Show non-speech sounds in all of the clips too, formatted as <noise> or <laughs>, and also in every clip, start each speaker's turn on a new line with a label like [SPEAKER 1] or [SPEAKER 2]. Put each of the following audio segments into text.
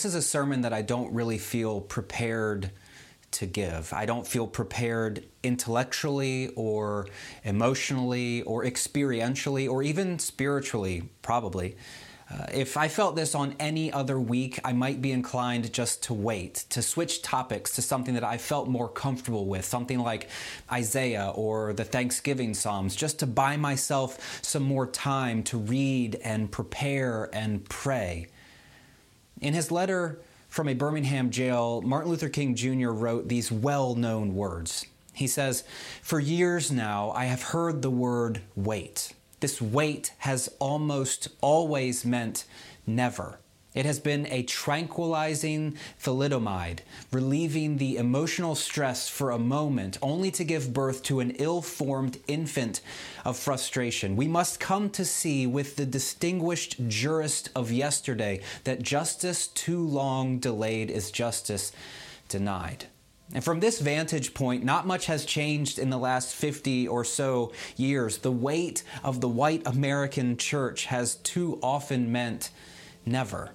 [SPEAKER 1] This is a sermon that I don't really feel prepared to give. I don't feel prepared intellectually or emotionally or experientially or even spiritually, probably. Uh, if I felt this on any other week, I might be inclined just to wait, to switch topics to something that I felt more comfortable with, something like Isaiah or the Thanksgiving Psalms, just to buy myself some more time to read and prepare and pray. In his letter from a Birmingham jail, Martin Luther King Jr. wrote these well known words. He says, For years now, I have heard the word wait. This wait has almost always meant never. It has been a tranquilizing thalidomide, relieving the emotional stress for a moment, only to give birth to an ill formed infant of frustration. We must come to see with the distinguished jurist of yesterday that justice too long delayed is justice denied. And from this vantage point, not much has changed in the last 50 or so years. The weight of the white American church has too often meant never.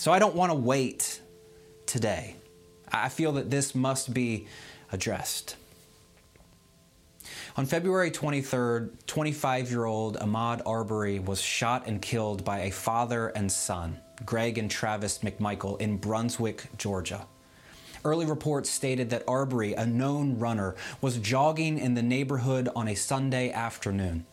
[SPEAKER 1] So I don't want to wait today. I feel that this must be addressed. On February 23rd, 25 year old Ahmaud Arbery was shot and killed by a father and son, Greg and Travis McMichael, in Brunswick, Georgia. Early reports stated that Arbery, a known runner, was jogging in the neighborhood on a Sunday afternoon.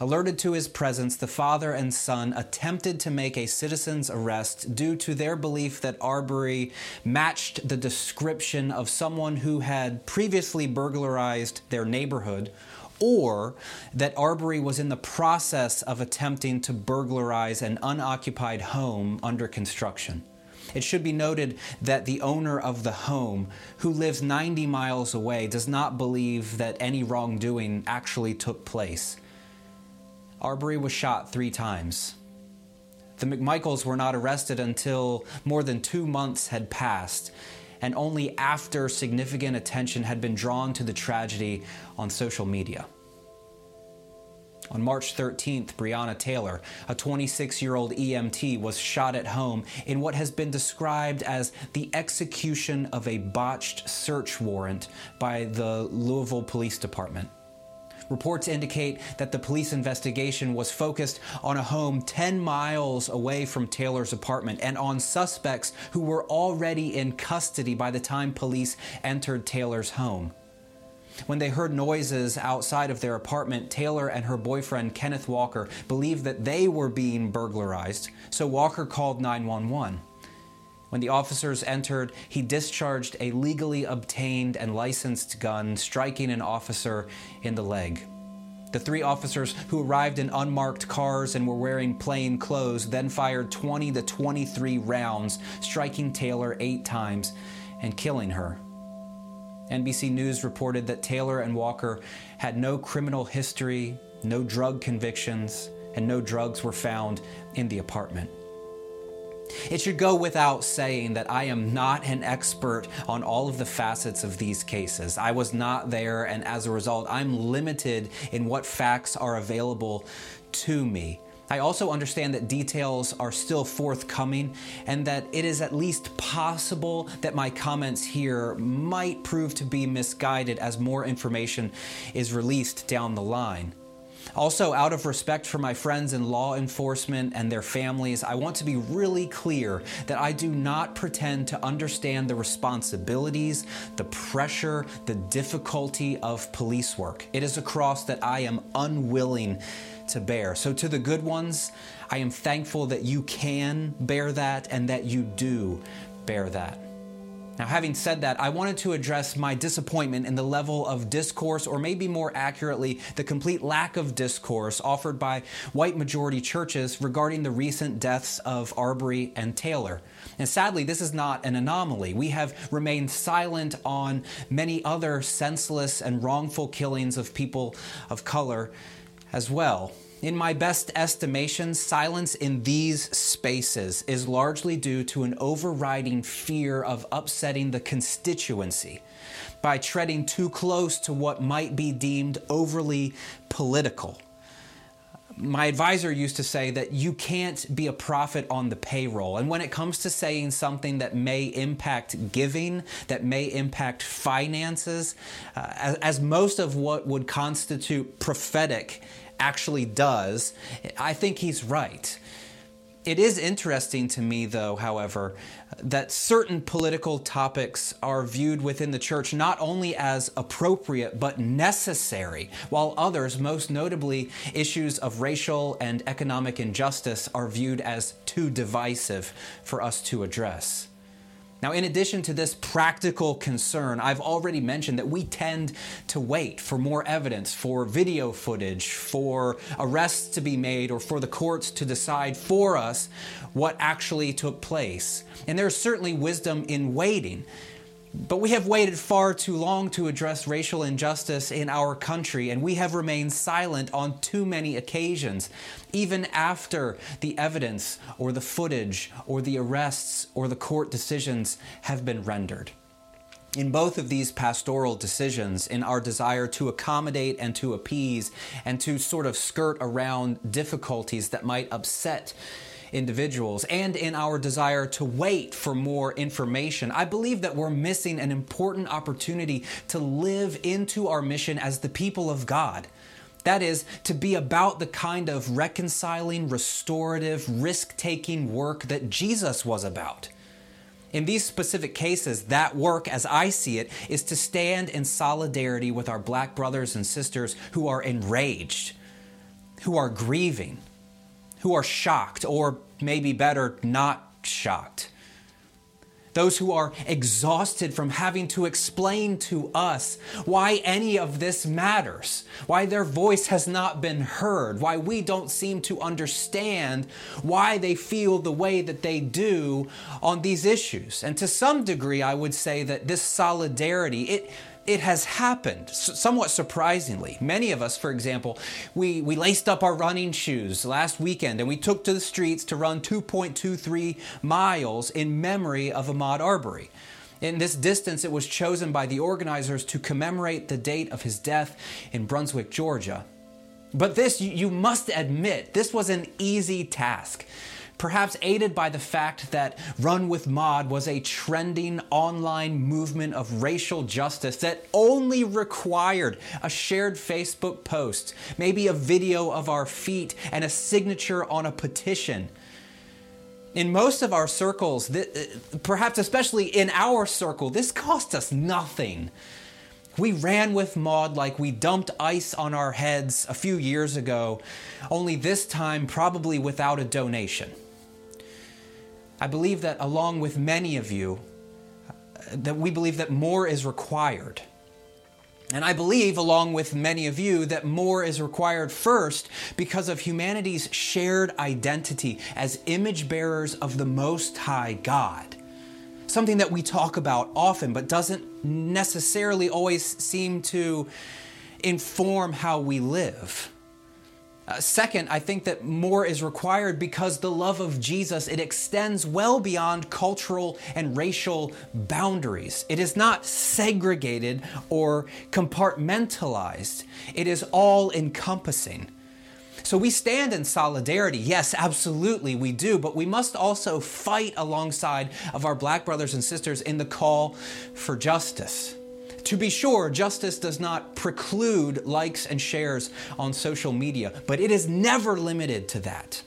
[SPEAKER 1] Alerted to his presence, the father and son attempted to make a citizen's arrest due to their belief that Arbery matched the description of someone who had previously burglarized their neighborhood or that Arbery was in the process of attempting to burglarize an unoccupied home under construction. It should be noted that the owner of the home, who lives 90 miles away, does not believe that any wrongdoing actually took place. Arbery was shot three times. The McMichaels were not arrested until more than two months had passed, and only after significant attention had been drawn to the tragedy on social media. On March 13th, Breonna Taylor, a 26 year old EMT, was shot at home in what has been described as the execution of a botched search warrant by the Louisville Police Department. Reports indicate that the police investigation was focused on a home 10 miles away from Taylor's apartment and on suspects who were already in custody by the time police entered Taylor's home. When they heard noises outside of their apartment, Taylor and her boyfriend, Kenneth Walker, believed that they were being burglarized, so Walker called 911. When the officers entered, he discharged a legally obtained and licensed gun, striking an officer in the leg. The three officers who arrived in unmarked cars and were wearing plain clothes then fired 20 to 23 rounds, striking Taylor eight times and killing her. NBC News reported that Taylor and Walker had no criminal history, no drug convictions, and no drugs were found in the apartment. It should go without saying that I am not an expert on all of the facets of these cases. I was not there, and as a result, I'm limited in what facts are available to me. I also understand that details are still forthcoming and that it is at least possible that my comments here might prove to be misguided as more information is released down the line. Also, out of respect for my friends in law enforcement and their families, I want to be really clear that I do not pretend to understand the responsibilities, the pressure, the difficulty of police work. It is a cross that I am unwilling to bear. So, to the good ones, I am thankful that you can bear that and that you do bear that. Now, having said that, I wanted to address my disappointment in the level of discourse, or maybe more accurately, the complete lack of discourse offered by white majority churches regarding the recent deaths of Arbery and Taylor. And sadly, this is not an anomaly. We have remained silent on many other senseless and wrongful killings of people of color as well. In my best estimation, silence in these spaces is largely due to an overriding fear of upsetting the constituency by treading too close to what might be deemed overly political. my advisor used to say that you can't be a prophet on the payroll. And when it comes to saying something that may impact giving, that may impact finances, uh, as, as most of what would constitute prophetic actually does, I think he's right. It is interesting to me, though, however, that certain political topics are viewed within the church not only as appropriate but necessary, while others, most notably issues of racial and economic injustice, are viewed as too divisive for us to address. Now, in addition to this practical concern, I've already mentioned that we tend to wait for more evidence, for video footage, for arrests to be made, or for the courts to decide for us what actually took place. And there's certainly wisdom in waiting. But we have waited far too long to address racial injustice in our country, and we have remained silent on too many occasions, even after the evidence or the footage or the arrests or the court decisions have been rendered. In both of these pastoral decisions, in our desire to accommodate and to appease and to sort of skirt around difficulties that might upset individuals and in our desire to wait for more information, I believe that we're missing an important opportunity to live into our mission as the people of God. That is, to be about the kind of reconciling, restorative, risk taking work that Jesus was about. In these specific cases, that work, as I see it, is to stand in solidarity with our black brothers and sisters who are enraged, who are grieving, who are shocked, or maybe better, not shocked. Those who are exhausted from having to explain to us why any of this matters, why their voice has not been heard, why we don't seem to understand why they feel the way that they do on these issues. And to some degree, I would say that this solidarity, it it has happened somewhat surprisingly. Many of us, for example, we, we laced up our running shoes last weekend and we took to the streets to run 2.23 miles in memory of Ahmaud Arbery. In this distance, it was chosen by the organizers to commemorate the date of his death in Brunswick, Georgia. But this, you must admit, this was an easy task perhaps aided by the fact that Run with Maud was a trending online movement of racial justice that only required a shared Facebook post, maybe a video of our feet, and a signature on a petition. In most of our circles, uh, perhaps especially in our circle, this cost us nothing. We ran with Maud like we dumped ice on our heads a few years ago, only this time probably without a donation. I believe that along with many of you, uh, that we believe that more is required. And I believe, along with many of you, that more is required first because of humanity's shared identity as image bearers of the Most High God. Something that we talk about often, but doesn't necessarily always seem to inform how we live. Uh, second, I think that more is required because the love of Jesus it extends well beyond cultural and racial boundaries. It is not segregated or compartmentalized. It is all encompassing. So we stand in solidarity. Yes, absolutely we do, but we must also fight alongside of our black brothers and sisters in the call for justice. To be sure, justice does not preclude likes and shares on social media, but it is never limited to that.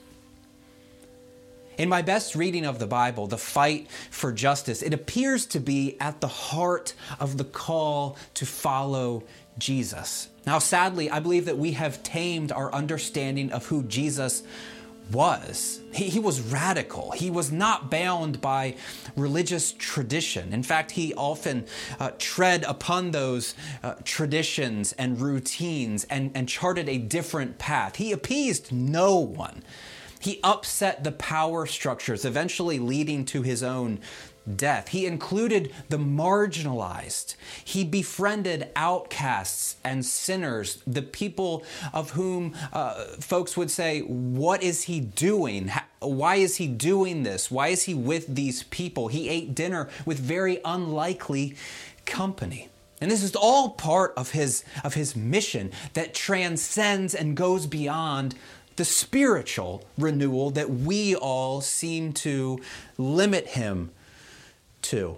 [SPEAKER 1] In my best reading of the Bible, the fight for justice, it appears to be at the heart of the call to follow Jesus. Now, sadly, I believe that we have tamed our understanding of who Jesus was. He, he, was radical. He was not bound by religious tradition. In fact, he often uh, tread upon those uh, traditions and routines and, and charted a different path. He appeased no one. He upset the power structures, eventually leading to his own death. He included the marginalized. He befriended outcasts and sinners, the people of whom uh, folks would say, What is he doing? Why is he doing this? Why is he with these people? He ate dinner with very unlikely company. And this is all part of his, of his mission that transcends and goes beyond the spiritual renewal that we all seem to limit him to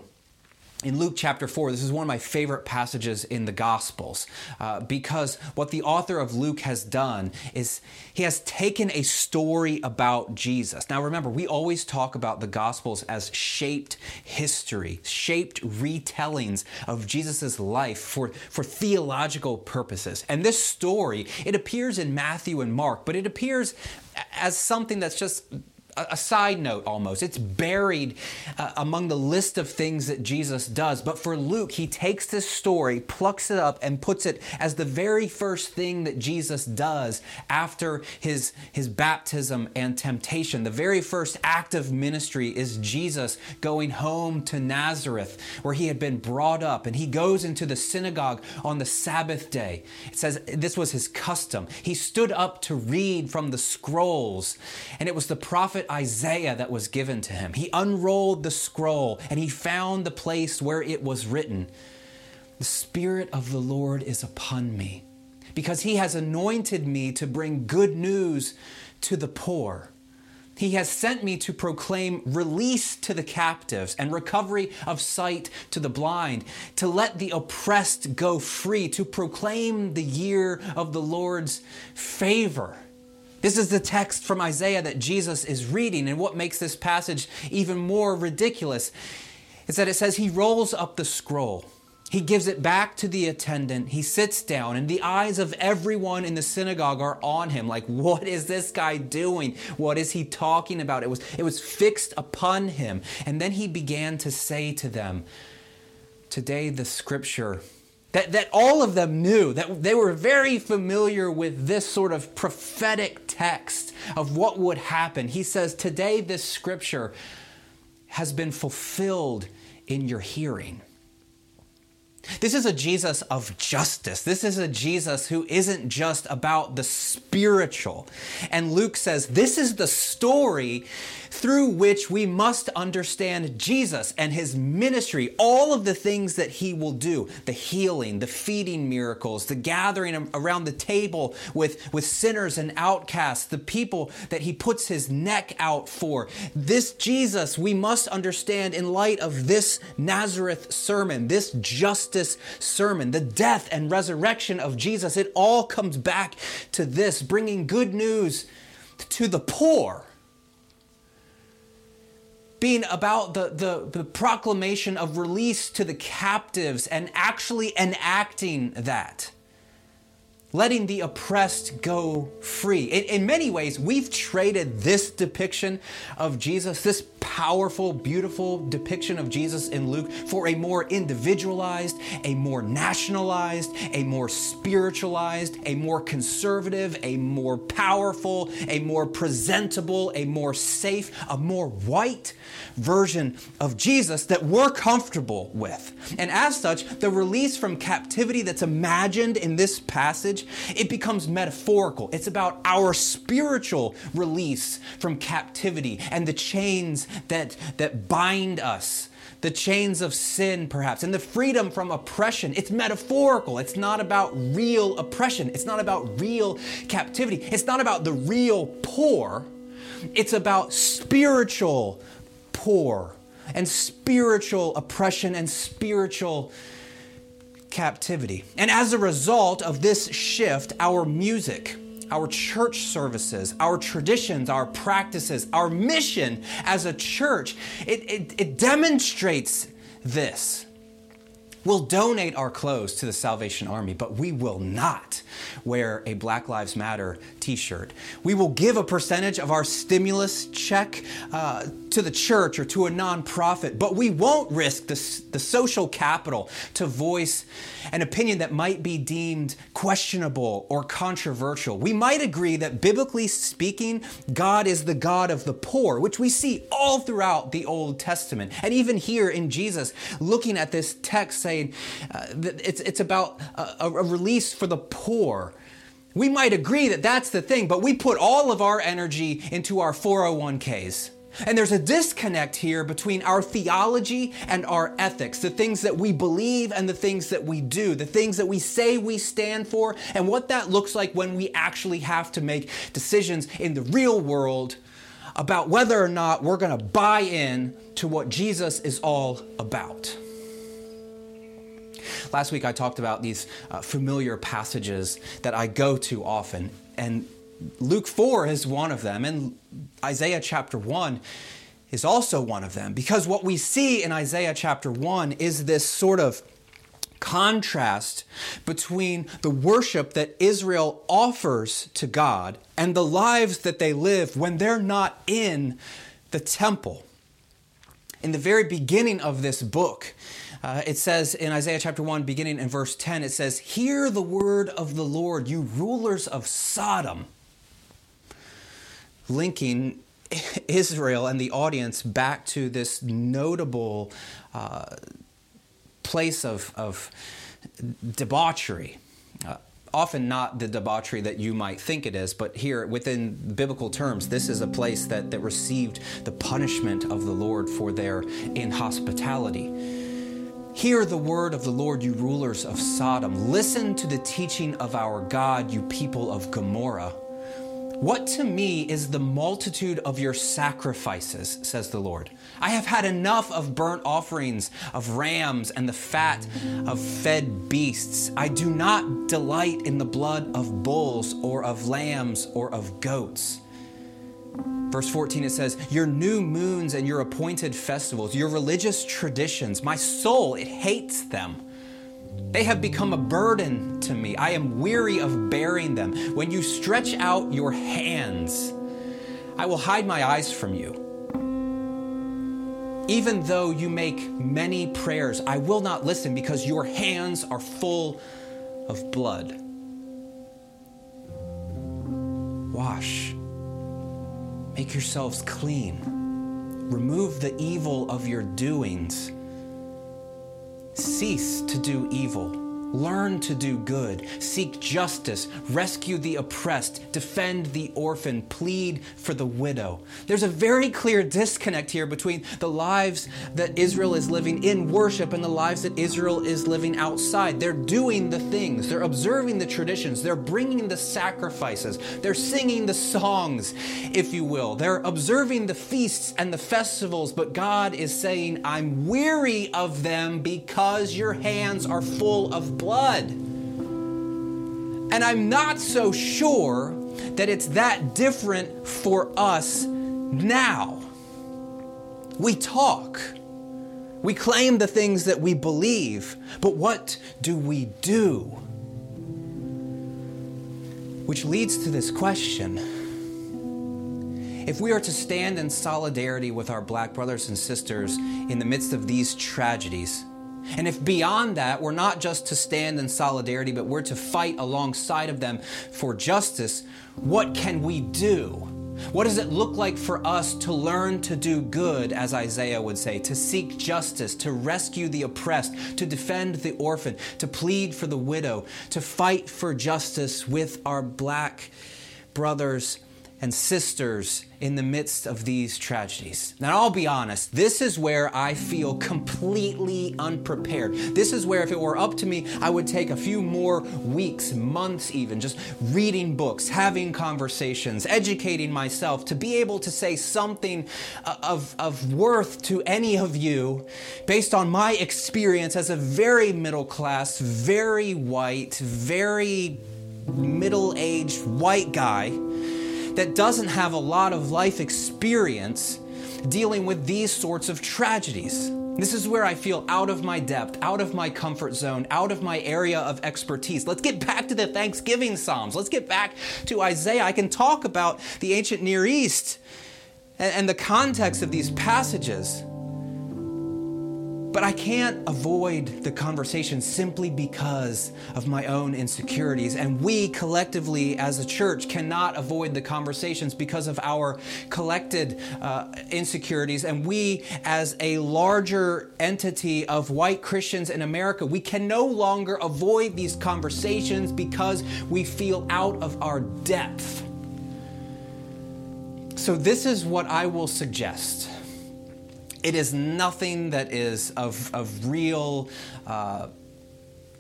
[SPEAKER 1] in Luke chapter 4, this is one of my favorite passages in the Gospels uh, because what the author of Luke has done is he has taken a story about Jesus. Now, remember, we always talk about the Gospels as shaped history, shaped retellings of Jesus' life for, for theological purposes. And this story, it appears in Matthew and Mark, but it appears as something that's just a side note almost. It's buried uh, among the list of things that Jesus does. But for Luke, he takes this story, plucks it up, and puts it as the very first thing that Jesus does after his, his baptism and temptation. The very first act of ministry is Jesus going home to Nazareth, where he had been brought up, and he goes into the synagogue on the Sabbath day. It says this was his custom. He stood up to read from the scrolls, and it was the prophet Isaiah that was given to him. He unrolled the scroll and he found the place where it was written The Spirit of the Lord is upon me, because he has anointed me to bring good news to the poor. He has sent me to proclaim release to the captives and recovery of sight to the blind, to let the oppressed go free, to proclaim the year of the Lord's favor. This is the text from Isaiah that Jesus is reading, and what makes this passage even more ridiculous is that it says he rolls up the scroll. He gives it back to the attendant. He sits down, and the eyes of everyone in the synagogue are on him. Like, what is this guy doing? What is he talking about? It was, it was fixed upon him. And then he began to say to them, Today the scripture that, that all of them knew, that they were very familiar with this sort of prophetic text of what would happen. He says, Today this scripture has been fulfilled in your hearing. This is a Jesus of justice. This is a Jesus who isn't just about the spiritual. And Luke says this is the story through which we must understand Jesus and his ministry, all of the things that he will do the healing, the feeding miracles, the gathering around the table with, with sinners and outcasts, the people that he puts his neck out for. This Jesus we must understand in light of this Nazareth sermon, this justice sermon, the death and resurrection of Jesus. It all comes back to this, bringing good news to the poor being about the, the, the, proclamation of release to the captives and actually enacting that letting the oppressed go free. In, in, many ways, we've traded this depiction of Jesus, this powerful, beautiful depiction of Jesus in Luke, for a more individualized, a more nationalized, a more spiritualized, a more conservative, a more powerful, a more presentable, a more safe, a more white version of Jesus that we're comfortable with. And as such, the release from captivity that's imagined in this passage it becomes metaphorical. It's about our spiritual release from captivity and the chains that, that bind us the chains of sin, perhaps, and the freedom from oppression. It's metaphorical. It's not about real oppression. It's not about real captivity. It's not about the real poor. It's about spiritual poor and spiritual oppression and spiritual captivity. And as a result of this shift, our music, our church services, our traditions, our practices, our mission as a church, it, it, it demonstrates this. We'll donate our clothes to the Salvation Army, but we will not wear a Black Lives Matter t shirt. We will give a percentage of our stimulus check uh, to the church or to a nonprofit, but we won't risk the, the social capital to voice an opinion that might be deemed questionable or controversial. We might agree that biblically speaking, God is the God of the poor, which we see all throughout the Old Testament. And even here in Jesus, looking at this text saying uh, it's, it's about a, a release for the poor. We might agree that that's the thing, but we put all of our energy into our 401ks And there's a disconnect here between our theology and our ethics, the things that we believe and the things that we do, the things that we say we stand for, and what that looks like when we actually have to make decisions in the real world about whether or not we're going to buy in to what Jesus is all about. Last week I talked about these uh, familiar passages that I go to often, and Luke 4 is one of them, and Isaiah chapter 1 is also one of them. Because what we see in Isaiah chapter 1 is this sort of contrast between the worship that Israel offers to God and the lives that they live when they're not in the temple. In the very beginning of this book, uh, it says in Isaiah chapter 1, beginning in verse 10, it says, Hear the word of the Lord, you rulers of Sodom linking <laughs> Israel and the audience back to this notable uh, place of, of debauchery. Uh, often not the debauchery that you might think it is, but here within biblical terms, this is a place that, that received the punishment of the Lord for their inhospitality. Hear the word of the Lord, you rulers of Sodom. Listen to the teaching of our God, you people of Gomorrah. What to me is the multitude of your sacrifices, says the Lord. I have had enough of burnt offerings, of rams, and the fat of fed beasts. I do not delight in the blood of bulls, or of lambs, or of goats. Verse 14, it says, Your new moons and your appointed festivals, your religious traditions, my soul, it hates them. They have become a burden to me. I am weary of bearing them. When you stretch out your hands, I will hide my eyes from you. Even though you make many prayers, I will not listen because your hands are full of blood. Wash. Make yourselves clean. Remove the evil of your doings Cease to do evil. Learn to do good, seek justice, rescue the oppressed, defend the orphan, plead for the widow. There's a very clear disconnect here between the lives that Israel is living in worship and the lives that Israel is living outside. They're doing the things, they're observing the traditions, they're bringing the sacrifices, they're singing the songs, if you will. They're observing the feasts and the festivals, but God is saying, I'm weary of them because your hands are full of blood. And I'm not so sure that it's that different for us now. We talk. We claim the things that we believe, but what do we do? Which leads to this question. If we are to stand in solidarity with our black brothers and sisters in the midst of these tragedies, and if beyond that, we're not just to stand in solidarity, but we're to fight alongside of them for justice, what can we do? What does it look like for us to learn to do good, as Isaiah would say, to seek justice, to rescue the oppressed, to defend the orphan, to plead for the widow, to fight for justice with our black brothers and sisters in the midst of these tragedies. Now, I'll be honest, this is where I feel completely unprepared. This is where, if it were up to me, I would take a few more weeks, months even, just reading books, having conversations, educating myself to be able to say something uh, of, of worth to any of you based on my experience as a very middle class, very white, very middle aged white guy that doesn't have a lot of life experience dealing with these sorts of tragedies. This is where I feel out of my depth, out of my comfort zone, out of my area of expertise. Let's get back to the Thanksgiving Psalms. Let's get back to Isaiah. I can talk about the ancient Near East and, the context of these passages. But I can't avoid the conversation simply because of my own insecurities. And we collectively as a church cannot avoid the conversations because of our collected uh, insecurities. And we, as a larger entity of white Christians in America, we can no longer avoid these conversations because we feel out of our depth. So, this is what I will suggest. It is nothing that is of, of real uh,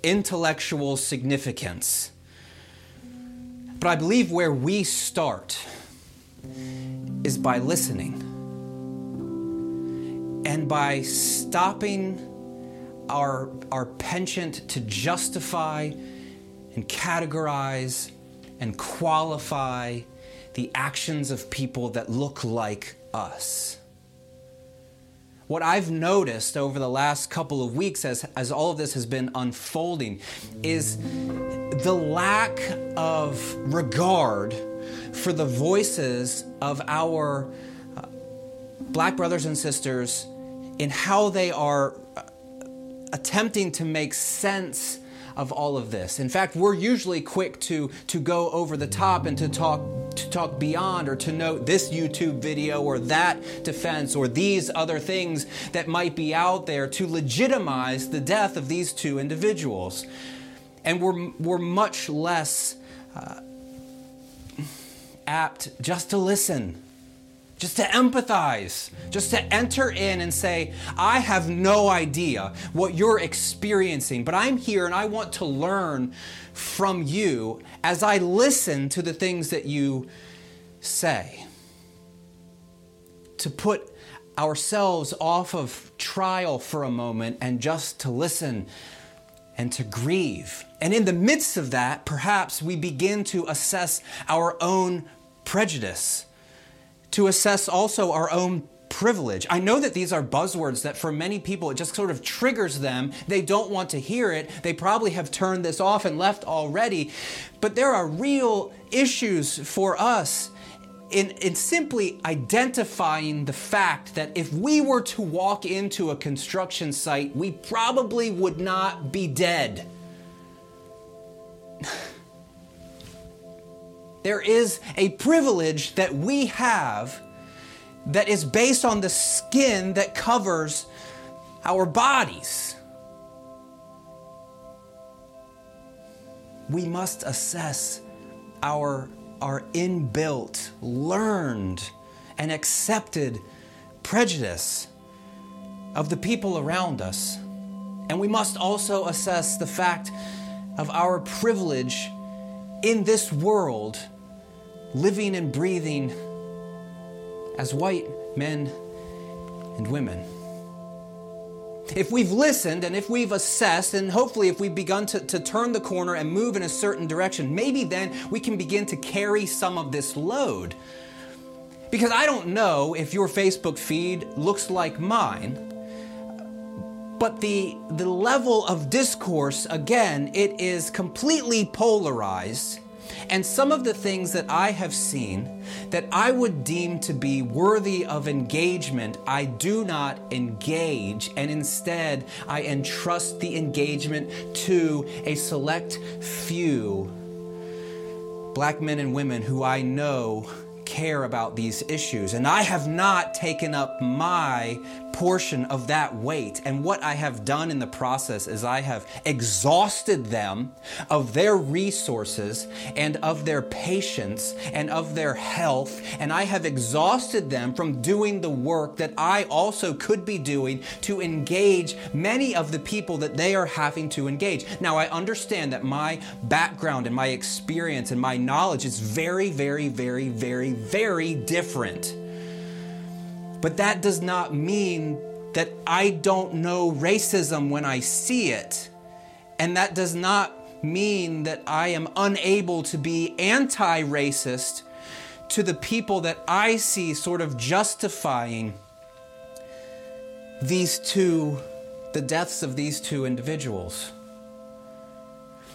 [SPEAKER 1] intellectual significance. But I believe where we start is by listening and by stopping our, our penchant to justify and categorize and qualify the actions of people that look like us. What I've noticed over the last couple of weeks as, as all of this has been unfolding is the lack of regard for the voices of our uh, black brothers and sisters in how they are uh, attempting to make sense of all of this. In fact, we're usually quick to, to go over the top and to talk to talk beyond or to note this YouTube video or that defense or these other things that might be out there to legitimize the death of these two individuals. And we're, we're much less uh, apt just to listen just to empathize, just to enter in and say, I have no idea what you're experiencing, but I'm here and I want to learn from you as I listen to the things that you say. To put ourselves off of trial for a moment and just to listen and to grieve. And in the midst of that, perhaps we begin to assess our own prejudice to assess also our own privilege. I know that these are buzzwords that for many people it just sort of triggers them. They don't want to hear it. They probably have turned this off and left already. But there are real issues for us in, in simply identifying the fact that if we were to walk into a construction site, we probably would not be dead. <laughs> There is a privilege that we have that is based on the skin that covers our bodies. We must assess our, our inbuilt, learned, and accepted prejudice of the people around us. And we must also assess the fact of our privilege in this world living and breathing as white men and women. If we've listened and if we've assessed, and hopefully if we've begun to, to turn the corner and move in a certain direction, maybe then we can begin to carry some of this load. Because I don't know if your Facebook feed looks like mine, but the, the level of discourse, again, it is completely polarized and some of the things that I have seen that I would deem to be worthy of engagement, I do not engage, and instead I entrust the engagement to a select few black men and women who I know care about these issues. And I have not taken up my portion of that weight. And what I have done in the process is I have exhausted them of their resources and of their patience and of their health. And I have exhausted them from doing the work that I also could be doing to engage many of the people that they are having to engage. Now, I understand that my background and my experience and my knowledge is very, very, very, very, very different. But that does not mean that I don't know racism when I see it. And that does not mean that I am unable to be anti racist to the people that I see sort of justifying these two, the deaths of these two individuals.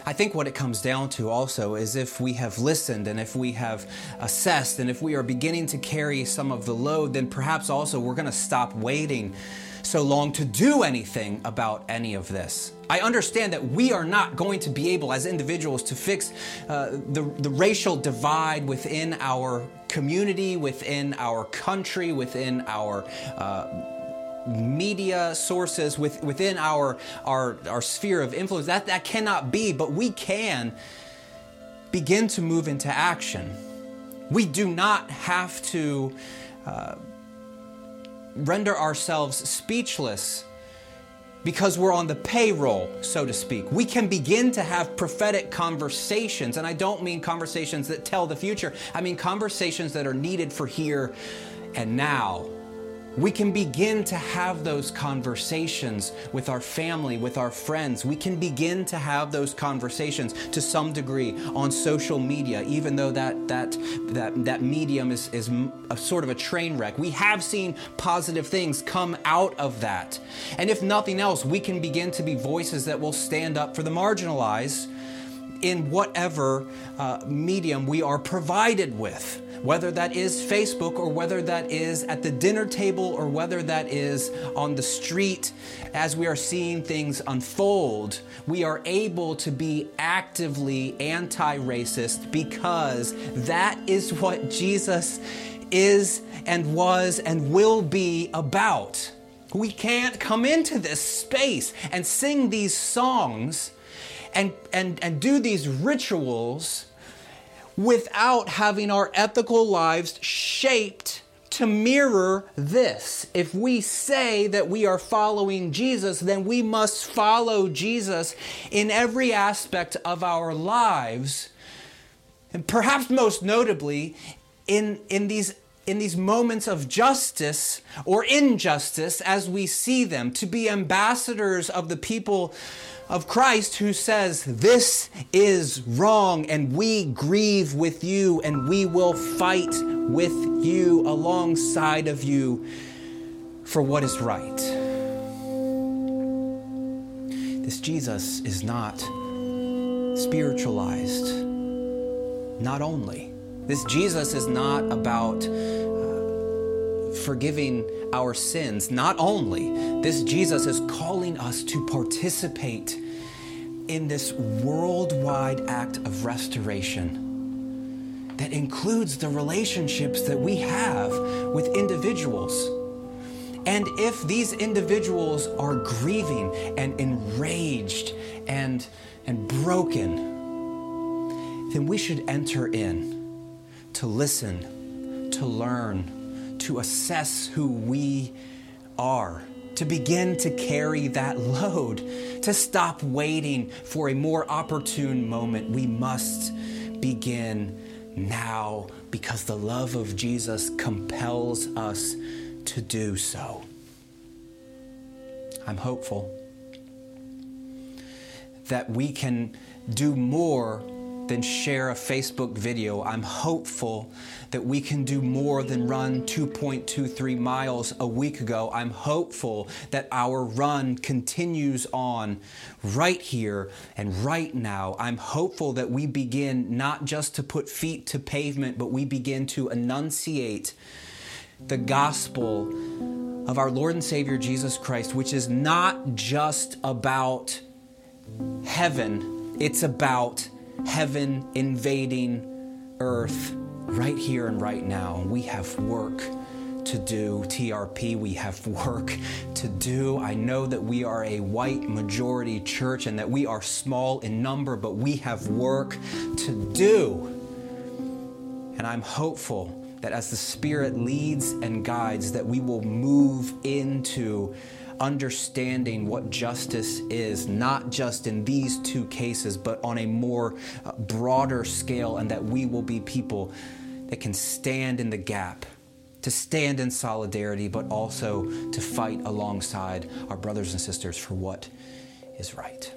[SPEAKER 1] I think what it comes down to also is if we have listened and if we have assessed and if we are beginning to carry some of the load, then perhaps also we're going to stop waiting so long to do anything about any of this. I understand that we are not going to be able as individuals to fix uh, the, the racial divide within our community, within our country, within our uh, media sources with, within our, our, our sphere of influence. That, that cannot be, but we can begin to move into action. We do not have to uh, render ourselves speechless because we're on the payroll, so to speak. We can begin to have prophetic conversations, and I don't mean conversations that tell the future, I mean conversations that are needed for here and now we can begin to have those conversations with our family, with our friends. We can begin to have those conversations to some degree on social media, even though that, that, that, that medium is, is a sort of a train wreck. We have seen positive things come out of that. And if nothing else, we can begin to be voices that will stand up for the marginalized in whatever uh, medium we are provided with whether that is Facebook or whether that is at the dinner table or whether that is on the street, as we are seeing things unfold, we are able to be actively anti racist because that is what Jesus is and was and will be about. We can't come into this space and sing these songs and, and, and do these rituals without having our ethical lives shaped to mirror this. If we say that we are following Jesus, then we must follow Jesus in every aspect of our lives. And perhaps most notably, in, in these in these moments of justice or injustice as we see them, to be ambassadors of the people of Christ who says, This is wrong, and we grieve with you, and we will fight with you alongside of you for what is right. This Jesus is not spiritualized, not only. This Jesus is not about forgiving our sins. Not only, this Jesus is calling us to participate in this worldwide act of restoration that includes the relationships that we have with individuals. And if these individuals are grieving and enraged and, and broken, then we should enter in to listen, to learn, to assess who we are, to begin to carry that load, to stop waiting for a more opportune moment. We must begin now because the love of Jesus compels us to do so. I'm hopeful that we can do more than share a Facebook video. I'm hopeful that we can do more than run 2.23 miles a week ago. I'm hopeful that our run continues on right here and right now. I'm hopeful that we begin not just to put feet to pavement, but we begin to enunciate the gospel of our Lord and Savior Jesus Christ, which is not just about heaven, it's about heaven invading earth right here and right now. We have work to do. TRP, we have <laughs> work to do. I know that we are a white majority church and that we are small in number, but we have work to do. And I'm hopeful that as the Spirit leads and guides, that we will move into understanding what justice is, not just in these two cases, but on a more uh, broader scale, and that we will be people that can stand in the gap, to stand in solidarity, but also to fight alongside our brothers and sisters for what is right.